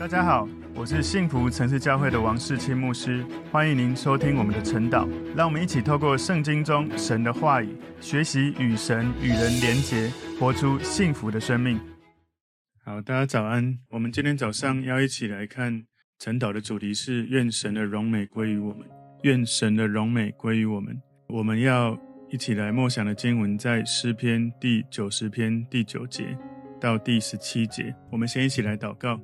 大家好，我是幸福城市教会的王世清牧师，欢迎您收听我们的晨祷。让我们一起透过圣经中神的话语，学习与神与人连结，活出幸福的生命。好，大家早安。我们今天早上要一起来看晨祷的主题是：愿神的荣美归于我们，愿神的荣美归于我们。我们要一起来默想的经文在诗篇第九十篇第九节到第十七节。我们先一起来祷告。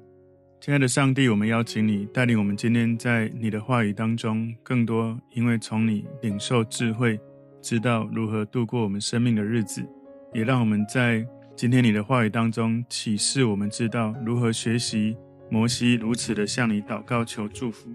亲爱的上帝，我们邀请你带领我们今天在你的话语当中更多，因为从你领受智慧，知道如何度过我们生命的日子，也让我们在今天你的话语当中启示我们知道如何学习摩西如此的向你祷告求祝福。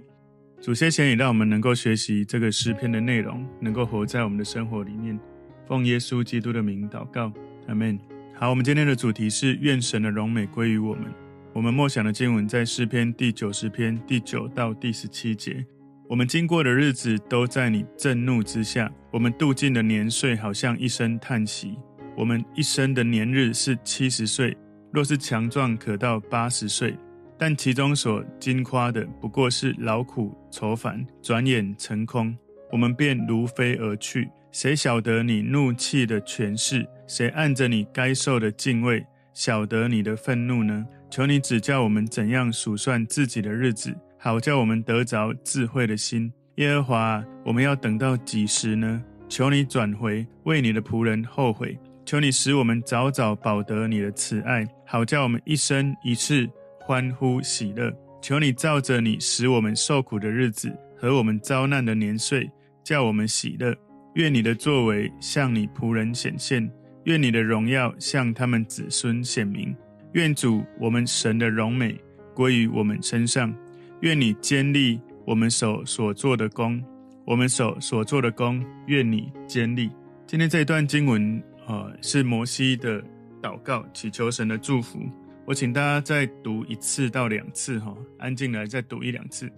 主，谢谢你让我们能够学习这个诗篇的内容，能够活在我们的生活里面。奉耶稣基督的名祷告，阿门。好，我们今天的主题是愿神的荣美归于我们。我们默想的经文在诗篇第九十篇第九到第十七节。我们经过的日子都在你震怒之下，我们度尽的年岁好像一声叹息。我们一生的年日是七十岁，若是强壮可到八十岁，但其中所经夸的不过是劳苦愁烦，转眼成空，我们便如飞而去。谁晓得你怒气的权势？谁按着你该受的敬畏，晓得你的愤怒呢？求你指教我们怎样数算自己的日子，好叫我们得着智慧的心。耶和华，我们要等到几时呢？求你转回，为你的仆人后悔。求你使我们早早保得你的慈爱，好叫我们一生一世欢呼喜乐。求你照着你使我们受苦的日子和我们遭难的年岁，叫我们喜乐。愿你的作为向你仆人显现，愿你的荣耀向他们子孙显明。愿主我们神的荣美归于我们身上，愿你坚立我们手所做的功，我们手所做的功，愿你坚立。今天这一段经文，呃，是摩西的祷告，祈求神的祝福。我请大家再读一次到两次，哈，安静来再读一两次。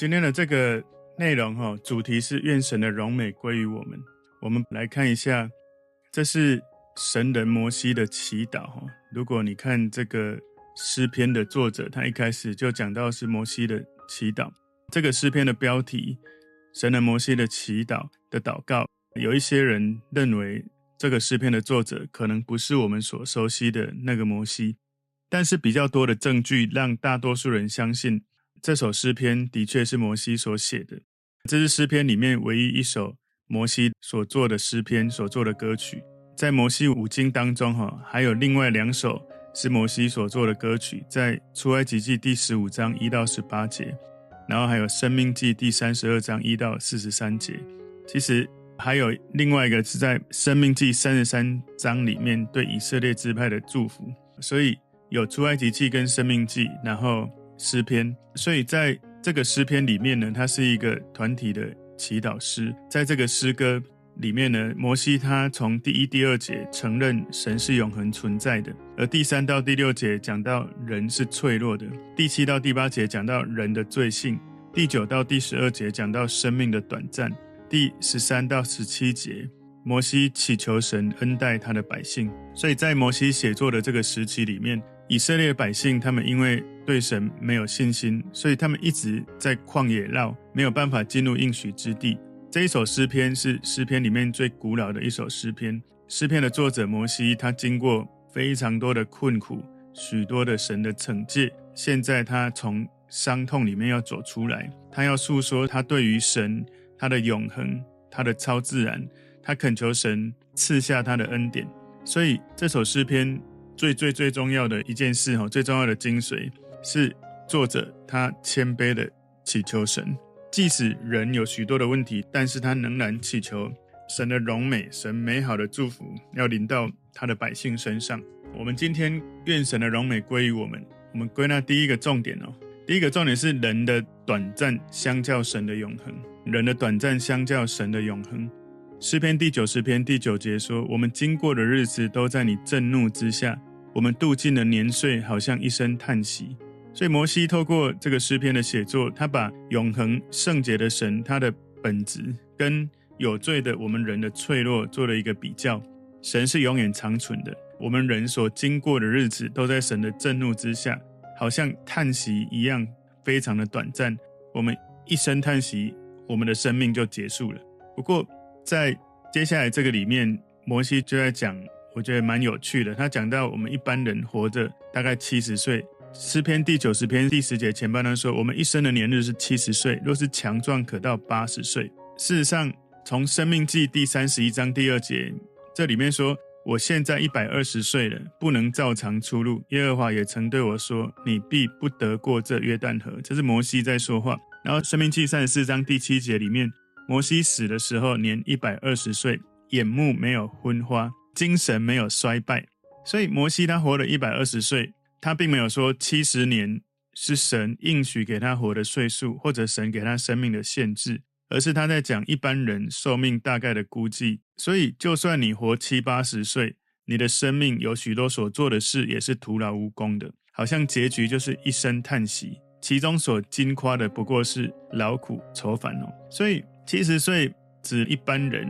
今天的这个内容哈，主题是愿神的荣美归于我们。我们来看一下，这是神人摩西的祈祷哈。如果你看这个诗篇的作者，他一开始就讲到是摩西的祈祷。这个诗篇的标题“神人摩西的祈祷”的祷告，有一些人认为这个诗篇的作者可能不是我们所熟悉的那个摩西，但是比较多的证据让大多数人相信。这首诗篇的确是摩西所写的，这是诗篇里面唯一一首摩西所作的诗篇，所做的歌曲。在摩西五经当中，哈，还有另外两首是摩西所作的歌曲，在出埃及记第十五章一到十八节，然后还有生命记第三十二章一到四十三节。其实还有另外一个是在生命记三十三章里面对以色列支派的祝福，所以有出埃及记跟生命记，然后。诗篇，所以在这个诗篇里面呢，它是一个团体的祈祷诗。在这个诗歌里面呢，摩西他从第一、第二节承认神是永恒存在的，而第三到第六节讲到人是脆弱的，第七到第八节讲到人的罪性，第九到第十二节讲到生命的短暂，第十三到十七节，摩西祈求神恩待他的百姓。所以在摩西写作的这个时期里面，以色列百姓，他们因为对神没有信心，所以他们一直在旷野绕，没有办法进入应许之地。这一首诗篇是诗篇里面最古老的一首诗篇。诗篇的作者摩西，他经过非常多的困苦，许多的神的惩戒，现在他从伤痛里面要走出来，他要诉说他对于神、他的永恒、他的超自然，他恳求神赐下他的恩典。所以这首诗篇。最最最重要的一件事哈，最重要的精髓是作者他谦卑的祈求神，即使人有许多的问题，但是他仍然祈求神的荣美，神美好的祝福要临到他的百姓身上。我们今天愿神的荣美归于我们。我们归纳第一个重点哦，第一个重点是人的短暂相较神的永恒，人的短暂相较神的永恒。诗篇第九十篇第九节说：“我们经过的日子都在你震怒之下，我们度尽了年岁，好像一声叹息。”所以摩西透过这个诗篇的写作，他把永恒圣洁的神他的本质跟有罪的我们人的脆弱做了一个比较。神是永远长存的，我们人所经过的日子都在神的震怒之下，好像叹息一样，非常的短暂。我们一声叹息，我们的生命就结束了。不过，在接下来这个里面，摩西就在讲，我觉得蛮有趣的。他讲到我们一般人活着大概七十岁，诗篇第九十篇第十节前半段说，我们一生的年日是七十岁，若是强壮可到八十岁。事实上，从生命记第三十一章第二节这里面说，我现在一百二十岁了，不能照常出入。耶和华也曾对我说，你必不得过这约旦河。这是摩西在说话。然后生命记三十四章第七节里面。摩西死的时候年一百二十岁，眼目没有昏花，精神没有衰败。所以摩西他活了一百二十岁，他并没有说七十年是神应许给他活的岁数，或者神给他生命的限制，而是他在讲一般人寿命大概的估计。所以就算你活七八十岁，你的生命有许多所做的事也是徒劳无功的，好像结局就是一声叹息，其中所矜夸的不过是劳苦愁烦哦。所以。七十岁指一般人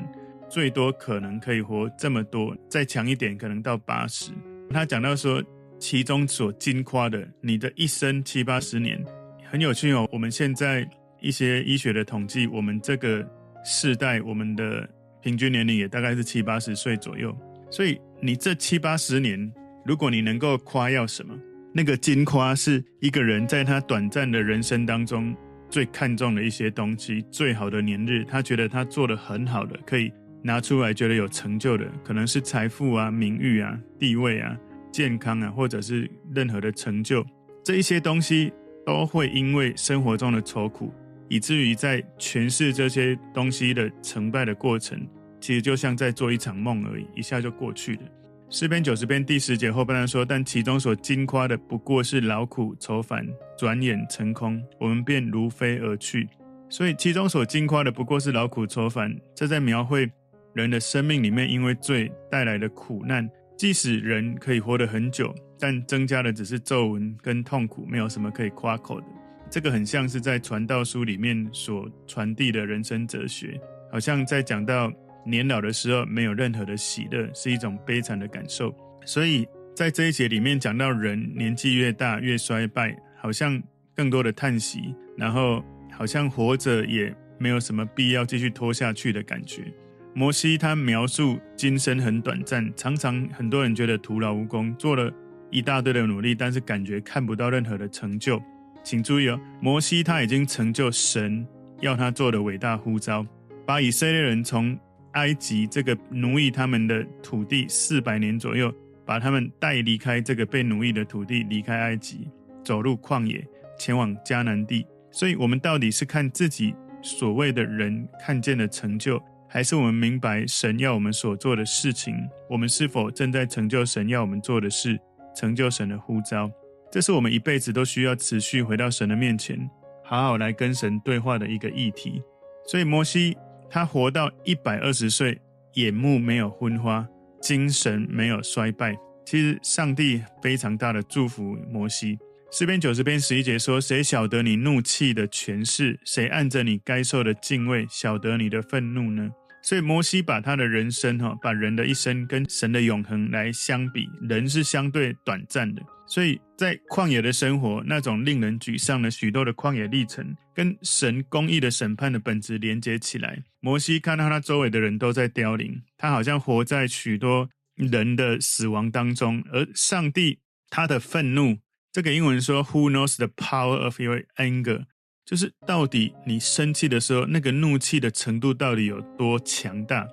最多可能可以活这么多，再强一点可能到八十。他讲到说，其中所金夸的，你的一生七八十年，很有趣哦。我们现在一些医学的统计，我们这个世代，我们的平均年龄也大概是七八十岁左右。所以你这七八十年，如果你能够夸耀什么，那个金夸是一个人在他短暂的人生当中。最看重的一些东西，最好的年日，他觉得他做得很好的，可以拿出来，觉得有成就的，可能是财富啊、名誉啊、地位啊、健康啊，或者是任何的成就，这一些东西都会因为生活中的愁苦，以至于在诠释这些东西的成败的过程，其实就像在做一场梦而已，一下就过去了。诗篇九十篇第十节后半段说：“但其中所矜夸的不过是劳苦愁烦，转眼成空，我们便如飞而去。”所以其中所矜夸的不过是劳苦愁烦，这在描绘人的生命里面因为罪带来的苦难。即使人可以活得很久，但增加的只是皱纹跟痛苦，没有什么可以夸口的。这个很像是在传道书里面所传递的人生哲学，好像在讲到。年老的时候没有任何的喜乐，是一种悲惨的感受。所以在这一节里面讲到人年纪越大越衰败，好像更多的叹息，然后好像活着也没有什么必要继续拖下去的感觉。摩西他描述今生很短暂，常常很多人觉得徒劳无功，做了一大堆的努力，但是感觉看不到任何的成就。请注意哦，摩西他已经成就神要他做的伟大呼召，把以色列人从埃及这个奴役他们的土地四百年左右，把他们带离开这个被奴役的土地，离开埃及，走入旷野，前往迦南地。所以，我们到底是看自己所谓的人看见的成就，还是我们明白神要我们所做的事情？我们是否正在成就神要我们做的事，成就神的呼召？这是我们一辈子都需要持续回到神的面前，好好来跟神对话的一个议题。所以，摩西。他活到一百二十岁，眼目没有昏花，精神没有衰败。其实上帝非常大的祝福摩西。诗篇九十篇十一节说：“谁晓得你怒气的权势？谁按着你该受的敬畏晓得你的愤怒呢？”所以摩西把他的人生哈，把人的一生跟神的永恒来相比，人是相对短暂的。所以在旷野的生活，那种令人沮丧的许多的旷野历程，跟神公义的审判的本质连接起来。摩西看到他周围的人都在凋零，他好像活在许多人的死亡当中，而上帝他的愤怒，这个英文说 “Who knows the power of your anger？” 就是到底你生气的时候，那个怒气的程度到底有多强大？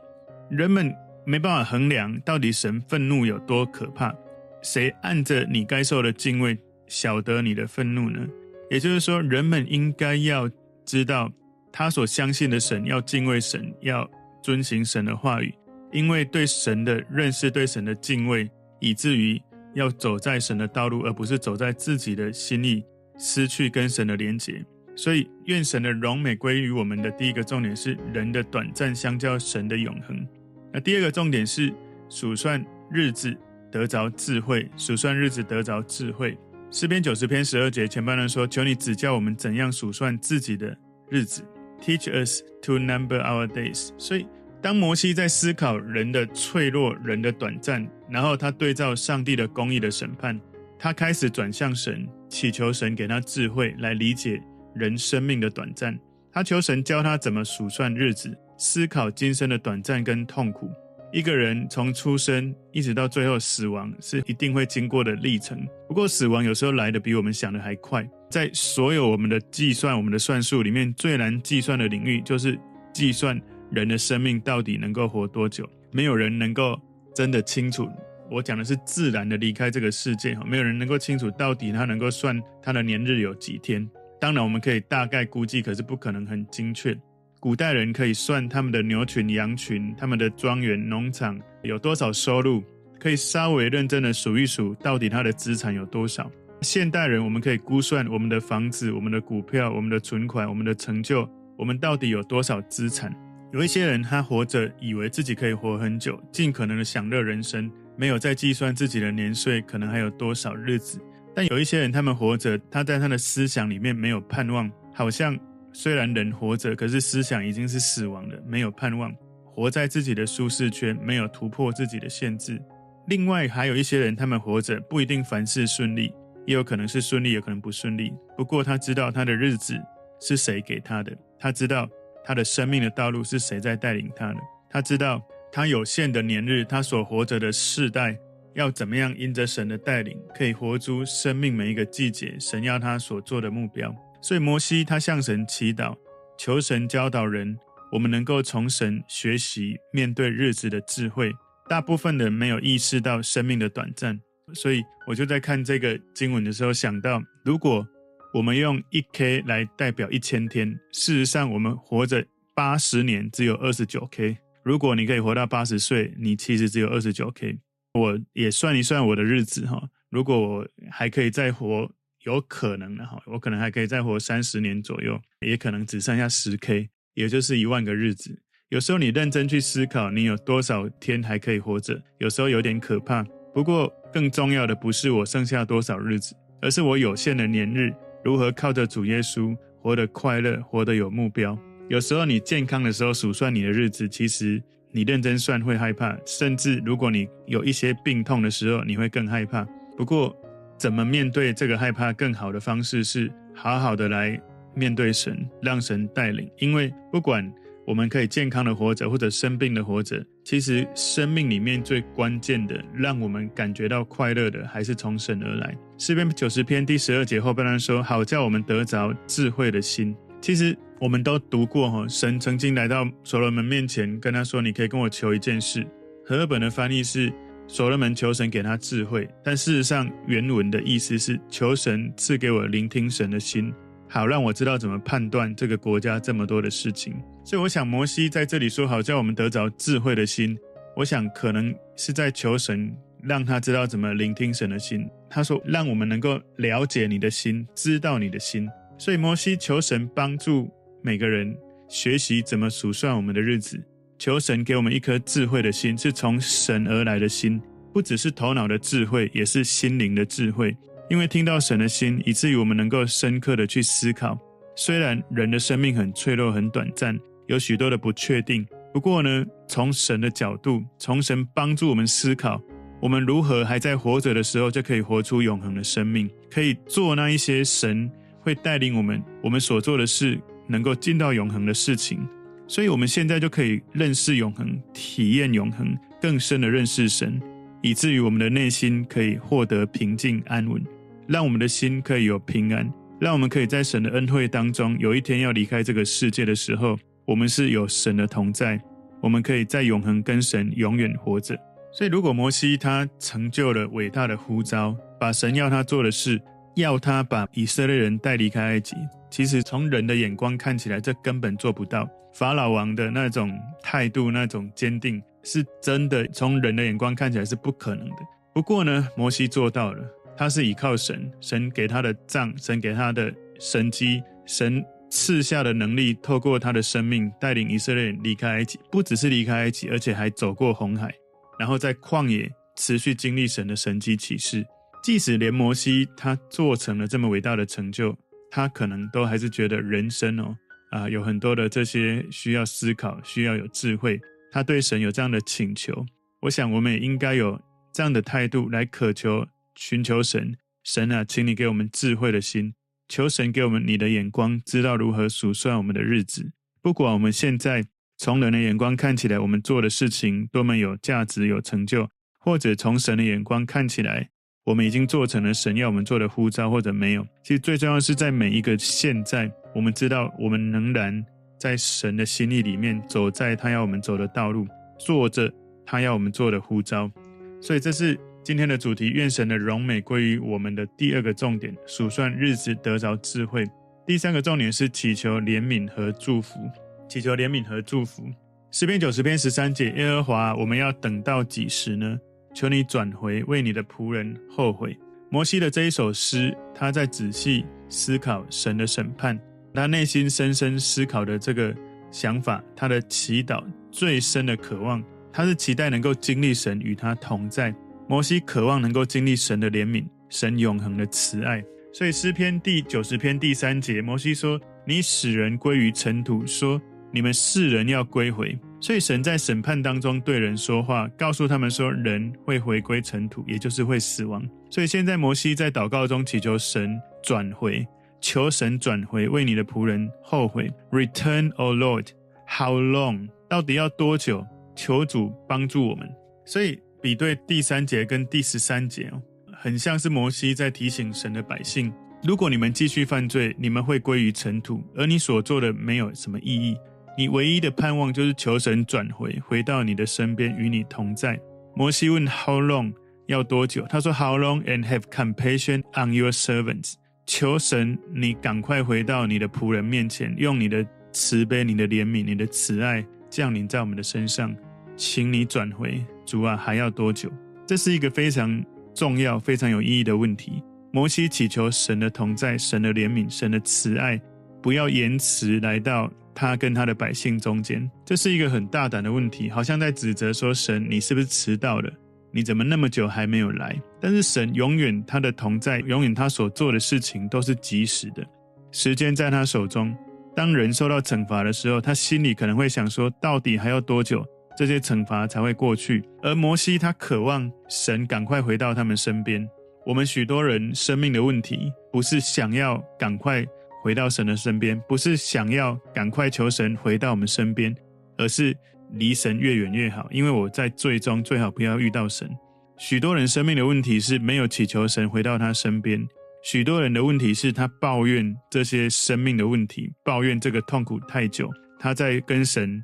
人们没办法衡量到底神愤怒有多可怕。谁按着你该受的敬畏，晓得你的愤怒呢？也就是说，人们应该要知道，他所相信的神要敬畏神，要遵行神的话语，因为对神的认识、对神的敬畏，以至于要走在神的道路，而不是走在自己的心意失去跟神的连结。所以，愿神的荣美归于我们的第一个重点是人的短暂相较神的永恒。那第二个重点是数算日子得着智慧，数算日子得着智慧。诗篇九十篇十二节前半段说：“求你指教我们怎样数算自己的日子，Teach us to number our days。”所以，当摩西在思考人的脆弱、人的短暂，然后他对照上帝的公义的审判，他开始转向神，祈求神给他智慧来理解。人生命的短暂，他求神教他怎么数算日子，思考今生的短暂跟痛苦。一个人从出生一直到最后死亡，是一定会经过的历程。不过，死亡有时候来的比我们想的还快。在所有我们的计算、我们的算术里面，最难计算的领域就是计算人的生命到底能够活多久。没有人能够真的清楚。我讲的是自然的离开这个世界哈，没有人能够清楚到底他能够算他的年日有几天。当然，我们可以大概估计，可是不可能很精确。古代人可以算他们的牛群、羊群，他们的庄园、农场有多少收入，可以稍微认真的数一数，到底他的资产有多少。现代人，我们可以估算我们的房子、我们的股票、我们的存款、我们的成就，我们到底有多少资产。有一些人，他活着以为自己可以活很久，尽可能的享乐人生，没有在计算自己的年岁可能还有多少日子。但有一些人，他们活着，他在他的思想里面没有盼望，好像虽然人活着，可是思想已经是死亡的，没有盼望，活在自己的舒适圈，没有突破自己的限制。另外还有一些人，他们活着不一定凡事顺利，也有可能是顺利，也可能不顺利。不过他知道他的日子是谁给他的，他知道他的生命的道路是谁在带领他的，他知道他有限的年日，他所活着的世代。要怎么样因着神的带领，可以活出生命每一个季节，神要他所做的目标。所以摩西他向神祈祷，求神教导人，我们能够从神学习面对日子的智慧。大部分的人没有意识到生命的短暂，所以我就在看这个经文的时候想到，如果我们用一 K 来代表一千天，事实上我们活着八十年只有二十九 K。如果你可以活到八十岁，你其实只有二十九 K。我也算一算我的日子哈，如果我还可以再活，有可能的哈，我可能还可以再活三十年左右，也可能只剩下十 K，也就是一万个日子。有时候你认真去思考，你有多少天还可以活着，有时候有点可怕。不过更重要的不是我剩下多少日子，而是我有限的年日如何靠着主耶稣活得快乐，活得有目标。有时候你健康的时候数算你的日子，其实。你认真算会害怕，甚至如果你有一些病痛的时候，你会更害怕。不过，怎么面对这个害怕更好的方式是好好的来面对神，让神带领。因为不管我们可以健康的活着，或者生病的活着，其实生命里面最关键的，让我们感觉到快乐的，还是从神而来。诗篇九十篇第十二节后半段说：“好叫我们得着智慧的心。”其实。我们都读过哈，神曾经来到所罗门面前，跟他说：“你可以跟我求一件事。”和合本的翻译是所罗门求神给他智慧，但事实上原文的意思是求神赐给我聆听神的心，好让我知道怎么判断这个国家这么多的事情。所以我想摩西在这里说：“好叫我们得着智慧的心。”我想可能是在求神让他知道怎么聆听神的心。他说：“让我们能够了解你的心，知道你的心。”所以摩西求神帮助。每个人学习怎么数算我们的日子，求神给我们一颗智慧的心，是从神而来的心，不只是头脑的智慧，也是心灵的智慧。因为听到神的心，以至于我们能够深刻的去思考。虽然人的生命很脆弱、很短暂，有许多的不确定，不过呢，从神的角度，从神帮助我们思考，我们如何还在活着的时候就可以活出永恒的生命，可以做那一些神会带领我们，我们所做的事。能够进到永恒的事情，所以我们现在就可以认识永恒，体验永恒，更深的认识神，以至于我们的内心可以获得平静安稳，让我们的心可以有平安，让我们可以在神的恩惠当中，有一天要离开这个世界的时候，我们是有神的同在，我们可以在永恒跟神永远活着。所以，如果摩西他成就了伟大的呼召，把神要他做的事，要他把以色列人带离开埃及。其实从人的眼光看起来，这根本做不到。法老王的那种态度、那种坚定，是真的从人的眼光看起来是不可能的。不过呢，摩西做到了。他是依靠神，神给他的杖，神给他的神迹，神赐下的能力，透过他的生命带领以色列人离开埃及，不只是离开埃及，而且还走过红海，然后在旷野持续经历神的神迹启示。即使连摩西他做成了这么伟大的成就，他可能都还是觉得人生哦啊、有很多的这些需要思考，需要有智慧。他对神有这样的请求，我想我们也应该有这样的态度来渴求、寻求神。神啊，请你给我们智慧的心，求神给我们你的眼光，知道如何数算我们的日子。不管我们现在从人的眼光看起来，我们做的事情多么有价值、有成就，或者从神的眼光看起来，我们已经做成了神要我们做的呼召，或者没有。其实最重要是在每一个现在，我们知道我们仍然。在神的心意里面，走在他要我们走的道路，做着他要我们做的呼召，所以这是今天的主题。愿神的荣美归于我们的第二个重点，数算日子得着智慧。第三个重点是祈求怜悯和祝福，祈求怜悯和祝福。诗篇九十篇十三节，耶和华，我们要等到几时呢？求你转回，为你的仆人后悔。摩西的这一首诗，他在仔细思考神的审判。他内心深深思考的这个想法，他的祈祷最深的渴望，他是期待能够经历神与他同在。摩西渴望能够经历神的怜悯，神永恒的慈爱。所以诗篇第九十篇第三节，摩西说：“你使人归于尘土，说你们世人要归回。”所以神在审判当中对人说话，告诉他们说人会回归尘土，也就是会死亡。所以现在摩西在祷告中祈求神转回。求神转回，为你的仆人后悔。Return, O Lord, how long？到底要多久？求主帮助我们。所以比对第三节跟第十三节哦，很像是摩西在提醒神的百姓：如果你们继续犯罪，你们会归于尘土，而你所做的没有什么意义。你唯一的盼望就是求神转回，回到你的身边，与你同在。摩西问：How long？要多久？他说：How long and have compassion on your servants。求神，你赶快回到你的仆人面前，用你的慈悲、你的怜悯、你的慈爱降临在我们的身上，请你转回。主啊，还要多久？这是一个非常重要、非常有意义的问题。摩西祈求神的同在、神的怜悯、神的慈爱，不要延迟来到他跟他的百姓中间。这是一个很大胆的问题，好像在指责说：神，你是不是迟到了？你怎么那么久还没有来？但是神永远他的同在，永远他所做的事情都是及时的，时间在他手中。当人受到惩罚的时候，他心里可能会想说：到底还要多久，这些惩罚才会过去？而摩西他渴望神赶快回到他们身边。我们许多人生命的问题，不是想要赶快回到神的身边，不是想要赶快求神回到我们身边，而是。离神越远越好，因为我在最终最好不要遇到神。许多人生命的问题是没有祈求神回到他身边，许多人的问题是他抱怨这些生命的问题，抱怨这个痛苦太久。他在跟神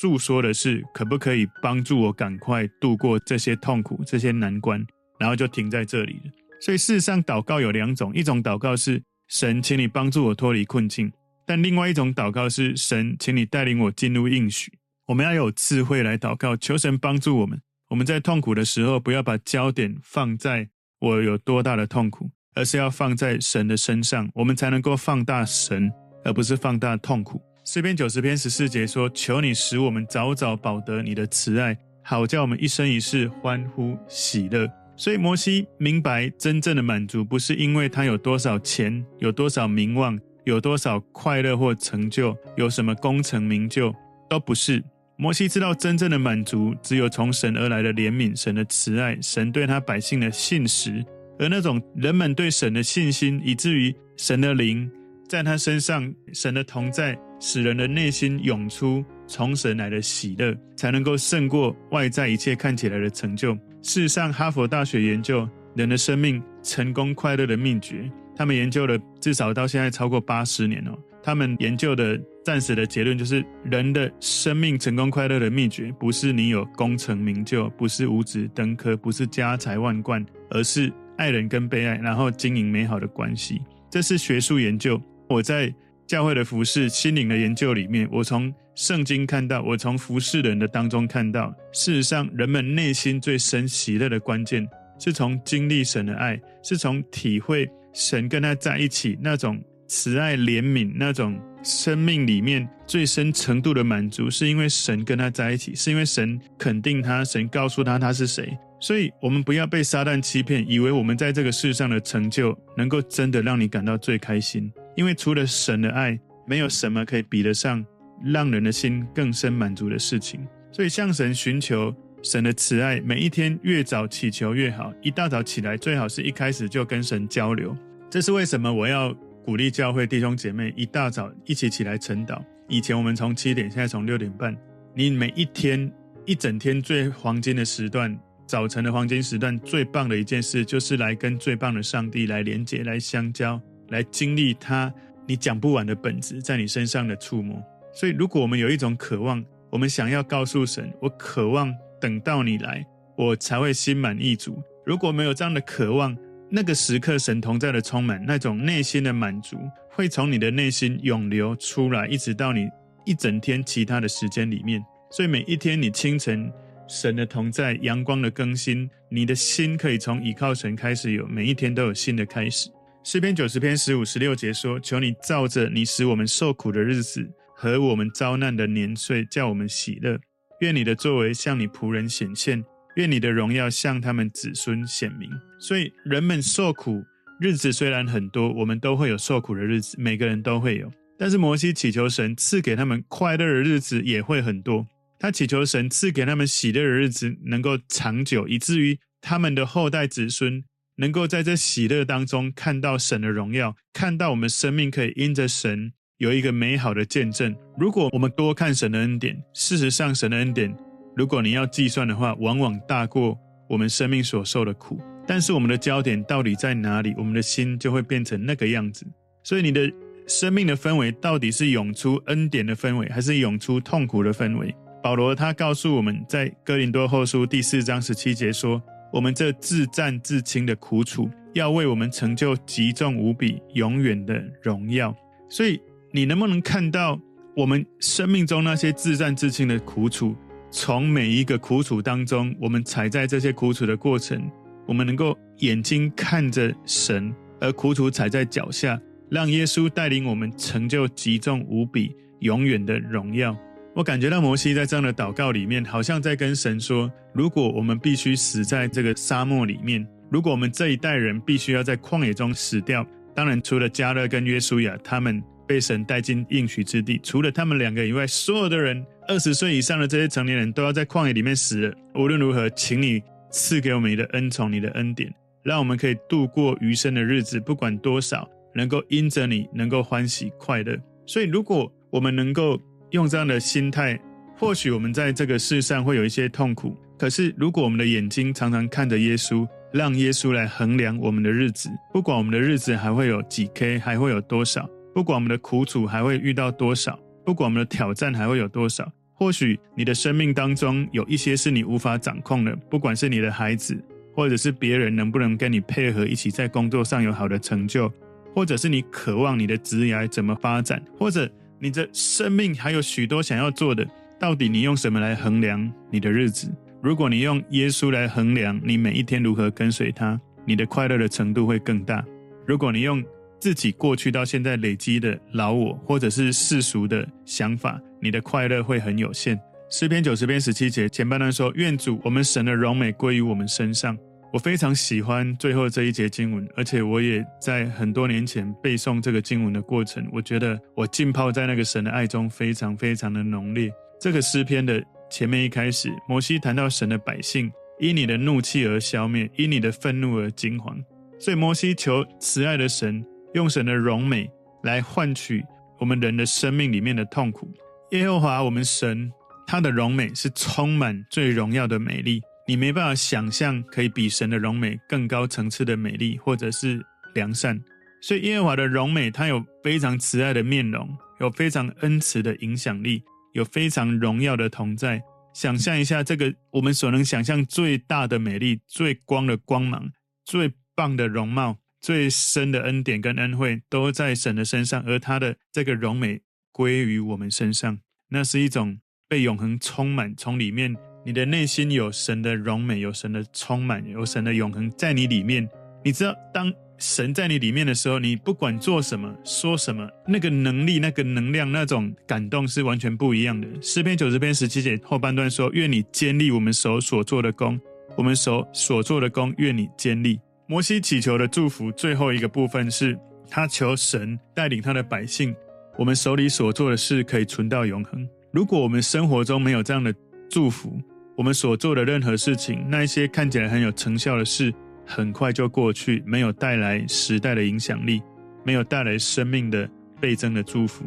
诉说的是，可不可以帮助我赶快度过这些痛苦、这些难关，然后就停在这里了。所以事实上，祷告有两种，一种祷告是神，请你帮助我脱离困境；但另外一种祷告是神，请你带领我进入应许。我们要有智慧来祷告，求神帮助我们。我们在痛苦的时候，不要把焦点放在我有多大的痛苦，而是要放在神的身上，我们才能够放大神，而不是放大痛苦。诗篇九十篇十四节说：“求你使我们早早保得你的慈爱，好叫我们一生一世欢呼喜乐。”所以摩西明白，真正的满足不是因为他有多少钱、有多少名望、有多少快乐或成就、有什么功成名就，都不是。摩西知道，真正的满足只有从神而来的怜悯、神的慈爱、神对他百姓的信实，而那种人们对神的信心，以至于神的灵在他身上，神的同在，使人的内心涌出从神来的喜乐，才能够胜过外在一切看起来的成就。事实上，哈佛大学研究人的生命成功快乐的秘诀，他们研究了至少到现在超过八十年哦。他们研究的暂时的结论就是，人的生命成功快乐的秘诀，不是你有功成名就，不是五子登科，不是家财万贯，而是爱人跟被爱，然后经营美好的关系。这是学术研究。我在教会的服事、心灵的研究里面，我从圣经看到，我从服事人的当中看到，事实上，人们内心最深喜乐的关键，是从经历神的爱，是从体会神跟他在一起那种慈爱怜悯，那种生命里面最深程度的满足，是因为神跟他在一起，是因为神肯定他，神告诉他他是谁。所以，我们不要被撒旦欺骗，以为我们在这个世上的成就能够真的让你感到最开心，因为除了神的爱，没有什么可以比得上让人的心更深满足的事情。所以，向神寻求。神的慈爱，每一天越早祈求越好。一大早起来，最好是一开始就跟神交流。这是为什么我要鼓励教会弟兄姐妹一大早一起起来晨祷。以前我们从七点，现在从六点半。你每一天一整天最黄金的时段，早晨的黄金时段，最棒的一件事就是来跟最棒的上帝来连接、来相交、来经历他你讲不完的本质在你身上的触摸。所以，如果我们有一种渴望，我们想要告诉神，我渴望。等到你来，我才会心满意足。如果没有这样的渴望，那个时刻神同在的充满，那种内心的满足，会从你的内心涌流出来，一直到你一整天其他的时间里面。所以每一天你清晨神的同在，阳光的更新，你的心可以从倚靠神开始有，每一天都有新的开始。诗篇九十篇十五十六节说：“求你照着你使我们受苦的日子和我们遭难的年岁，叫我们喜乐。”愿你的作为向你仆人显现，愿你的荣耀向他们子孙显明。所以人们受苦日子虽然很多，我们都会有受苦的日子，每个人都会有。但是摩西祈求神赐给他们快乐的日子也会很多，他祈求神赐给他们喜乐的日子能够长久，以至于他们的后代子孙能够在这喜乐当中看到神的荣耀，看到我们生命可以因着神。有一个美好的见证。如果我们多看神的恩典，事实上，神的恩典，如果你要计算的话，往往大过我们生命所受的苦。但是，我们的焦点到底在哪里，我们的心就会变成那个样子。所以，你的生命的氛围到底是涌出恩典的氛围，还是涌出痛苦的氛围？保罗他告诉我们在哥林多后书第四章十七节说：“我们这自战自轻的苦楚，要为我们成就极重无比、永远的荣耀。”所以。你能不能看到我们生命中那些自战自轻的苦楚？从每一个苦楚当中，我们踩在这些苦楚的过程，我们能够眼睛看着神，而苦楚踩在脚下，让耶稣带领我们成就极重无比、永远的荣耀。我感觉到摩西在这样的祷告里面，好像在跟神说：如果我们必须死在这个沙漠里面，如果我们这一代人必须要在旷野中死掉，当然除了加勒跟约书亚他们。被神带进应许之地，除了他们两个以外，所有的人二十岁以上的这些成年人都要在旷野里面死了。无论如何，请你赐给我们你的恩宠、你的恩典，让我们可以度过余生的日子，不管多少，能够因着你能够欢喜快乐。所以，如果我们能够用这样的心态，或许我们在这个世上会有一些痛苦。可是，如果我们的眼睛常常看着耶稣，让耶稣来衡量我们的日子，不管我们的日子还会有几 K，还会有多少。不管我们的苦楚还会遇到多少，不管我们的挑战还会有多少，或许你的生命当中有一些是你无法掌控的，不管是你的孩子，或者是别人能不能跟你配合一起在工作上有好的成就，或者是你渴望你的职业怎么发展，或者你的生命还有许多想要做的，到底你用什么来衡量你的日子？如果你用耶稣来衡量你每一天如何跟随他，你的快乐的程度会更大。如果你用自己过去到现在累积的老我，或者是世俗的想法，你的快乐会很有限。诗篇九十篇十七节前半段说：“愿主我们神的荣美归于我们身上。”我非常喜欢最后这一节经文，而且我也在很多年前背诵这个经文的过程，我觉得我浸泡在那个神的爱中，非常非常的浓烈。这个诗篇的前面一开始，摩西谈到神的百姓因你的怒气而消灭，因你的愤怒而惊惶，所以摩西求慈爱的神。用神的荣美来换取我们人的生命里面的痛苦。耶和华我们神，他的荣美是充满最荣耀的美丽，你没办法想象可以比神的荣美更高层次的美丽，或者是良善。所以耶和华的荣美，他有非常慈爱的面容，有非常恩慈的影响力，有非常荣耀的同在。想象一下，这个我们所能想象最大的美丽、最光的光芒、最棒的容貌。最深的恩典跟恩惠都在神的身上，而他的这个荣美归于我们身上，那是一种被永恒充满，从里面你的内心有神的荣美，有神的充满，有神的永恒在你里面。你知道，当神在你里面的时候，你不管做什么、说什么，那个能力、那个能量、那种感动是完全不一样的。诗篇九十篇十七节后半段说：“愿你坚立我们手所做的工，我们手所做的工，愿你坚立。”摩西祈求的祝福最后一个部分是他求神带领他的百姓，我们手里所做的事可以存到永恒。如果我们生活中没有这样的祝福，我们所做的任何事情，那一些看起来很有成效的事，很快就过去，没有带来时代的影响力，没有带来生命的倍增的祝福。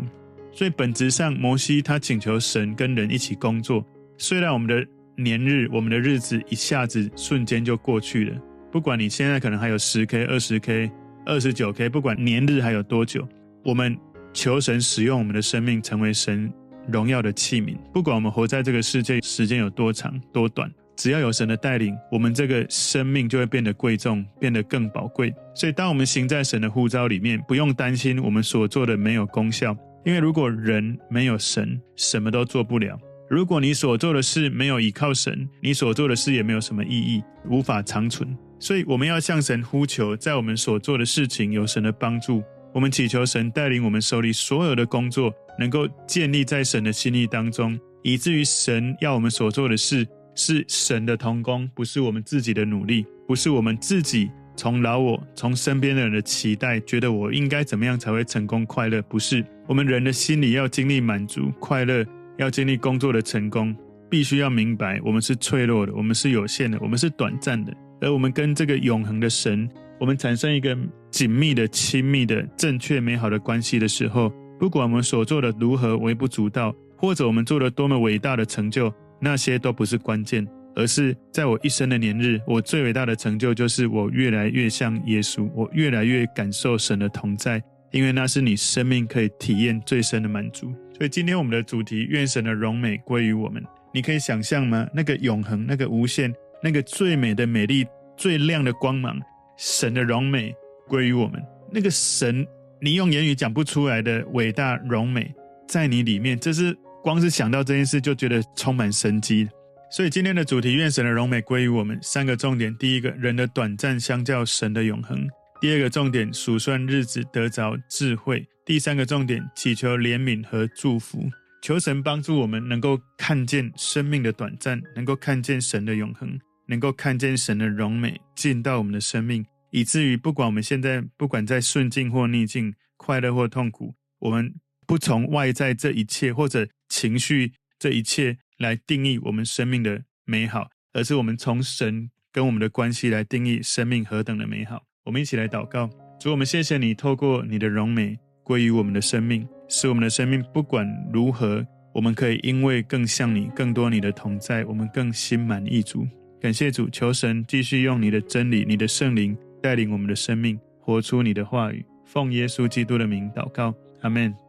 所以本质上，摩西他请求神跟人一起工作。虽然我们的年日、我们的日子一下子瞬间就过去了，不管你现在可能还有十 K、二十 K、二十九 K，不管年日还有多久，我们求神使用我们的生命，成为神。荣耀的器皿，不管我们活在这个世界时间有多长多短，只要有神的带领，我们这个生命就会变得贵重，变得更宝贵。所以，当我们行在神的呼召里面，不用担心我们所做的没有功效，因为如果人没有神，什么都做不了。如果你所做的事没有依靠神，你所做的事也没有什么意义，无法长存。所以，我们要向神呼求，在我们所做的事情有神的帮助。我们祈求神带领我们手里所有的工作，能够建立在神的心意当中，以至于神要我们所做的事是神的同工，不是我们自己的努力，不是我们自己从老我、从身边的人的期待，觉得我应该怎么样才会成功快乐，不是我们人的心里要经历满足快乐，要经历工作的成功，必须要明白我们是脆弱的，我们是有限的，我们是短暂的，而我们跟这个永恒的神。我们产生一个紧密的、亲密的、正确、美好的关系的时候，不管我们所做的如何微不足道，或者我们做了多么伟大的成就，那些都不是关键，而是在我一生的年日，我最伟大的成就就是我越来越像耶稣，我越来越感受神的同在，因为那是你生命可以体验最深的满足。所以今天我们的主题，愿神的荣美归于我们。你可以想象吗？那个永恒、那个无限、那个最美的美丽、最亮的光芒。神的荣美归于我们，那个神，你用言语讲不出来的伟大荣美，在你里面，这是光是想到这件事就觉得充满神机。所以今天的主题，愿神的荣美归于我们。三个重点：第一个，人的短暂相较神的永恒；第二个重点，数算日子得着智慧；第三个重点，祈求怜悯和祝福。求神帮助我们能够看见生命的短暂，能够看见神的永恒。能够看见神的荣美进到我们的生命，以至于不管我们现在不管在顺境或逆境，快乐或痛苦，我们不从外在这一切或者情绪这一切来定义我们生命的美好，而是我们从神跟我们的关系来定义生命何等的美好。我们一起来祷告，主，我们谢谢你透过你的荣美归于我们的生命，使我们的生命不管如何，我们可以因为更像你，更多你的同在，我们更心满意足。感谢主，求神继续用你的真理、你的圣灵带领我们的生命，活出你的话语。奉耶稣基督的名祷告，阿门。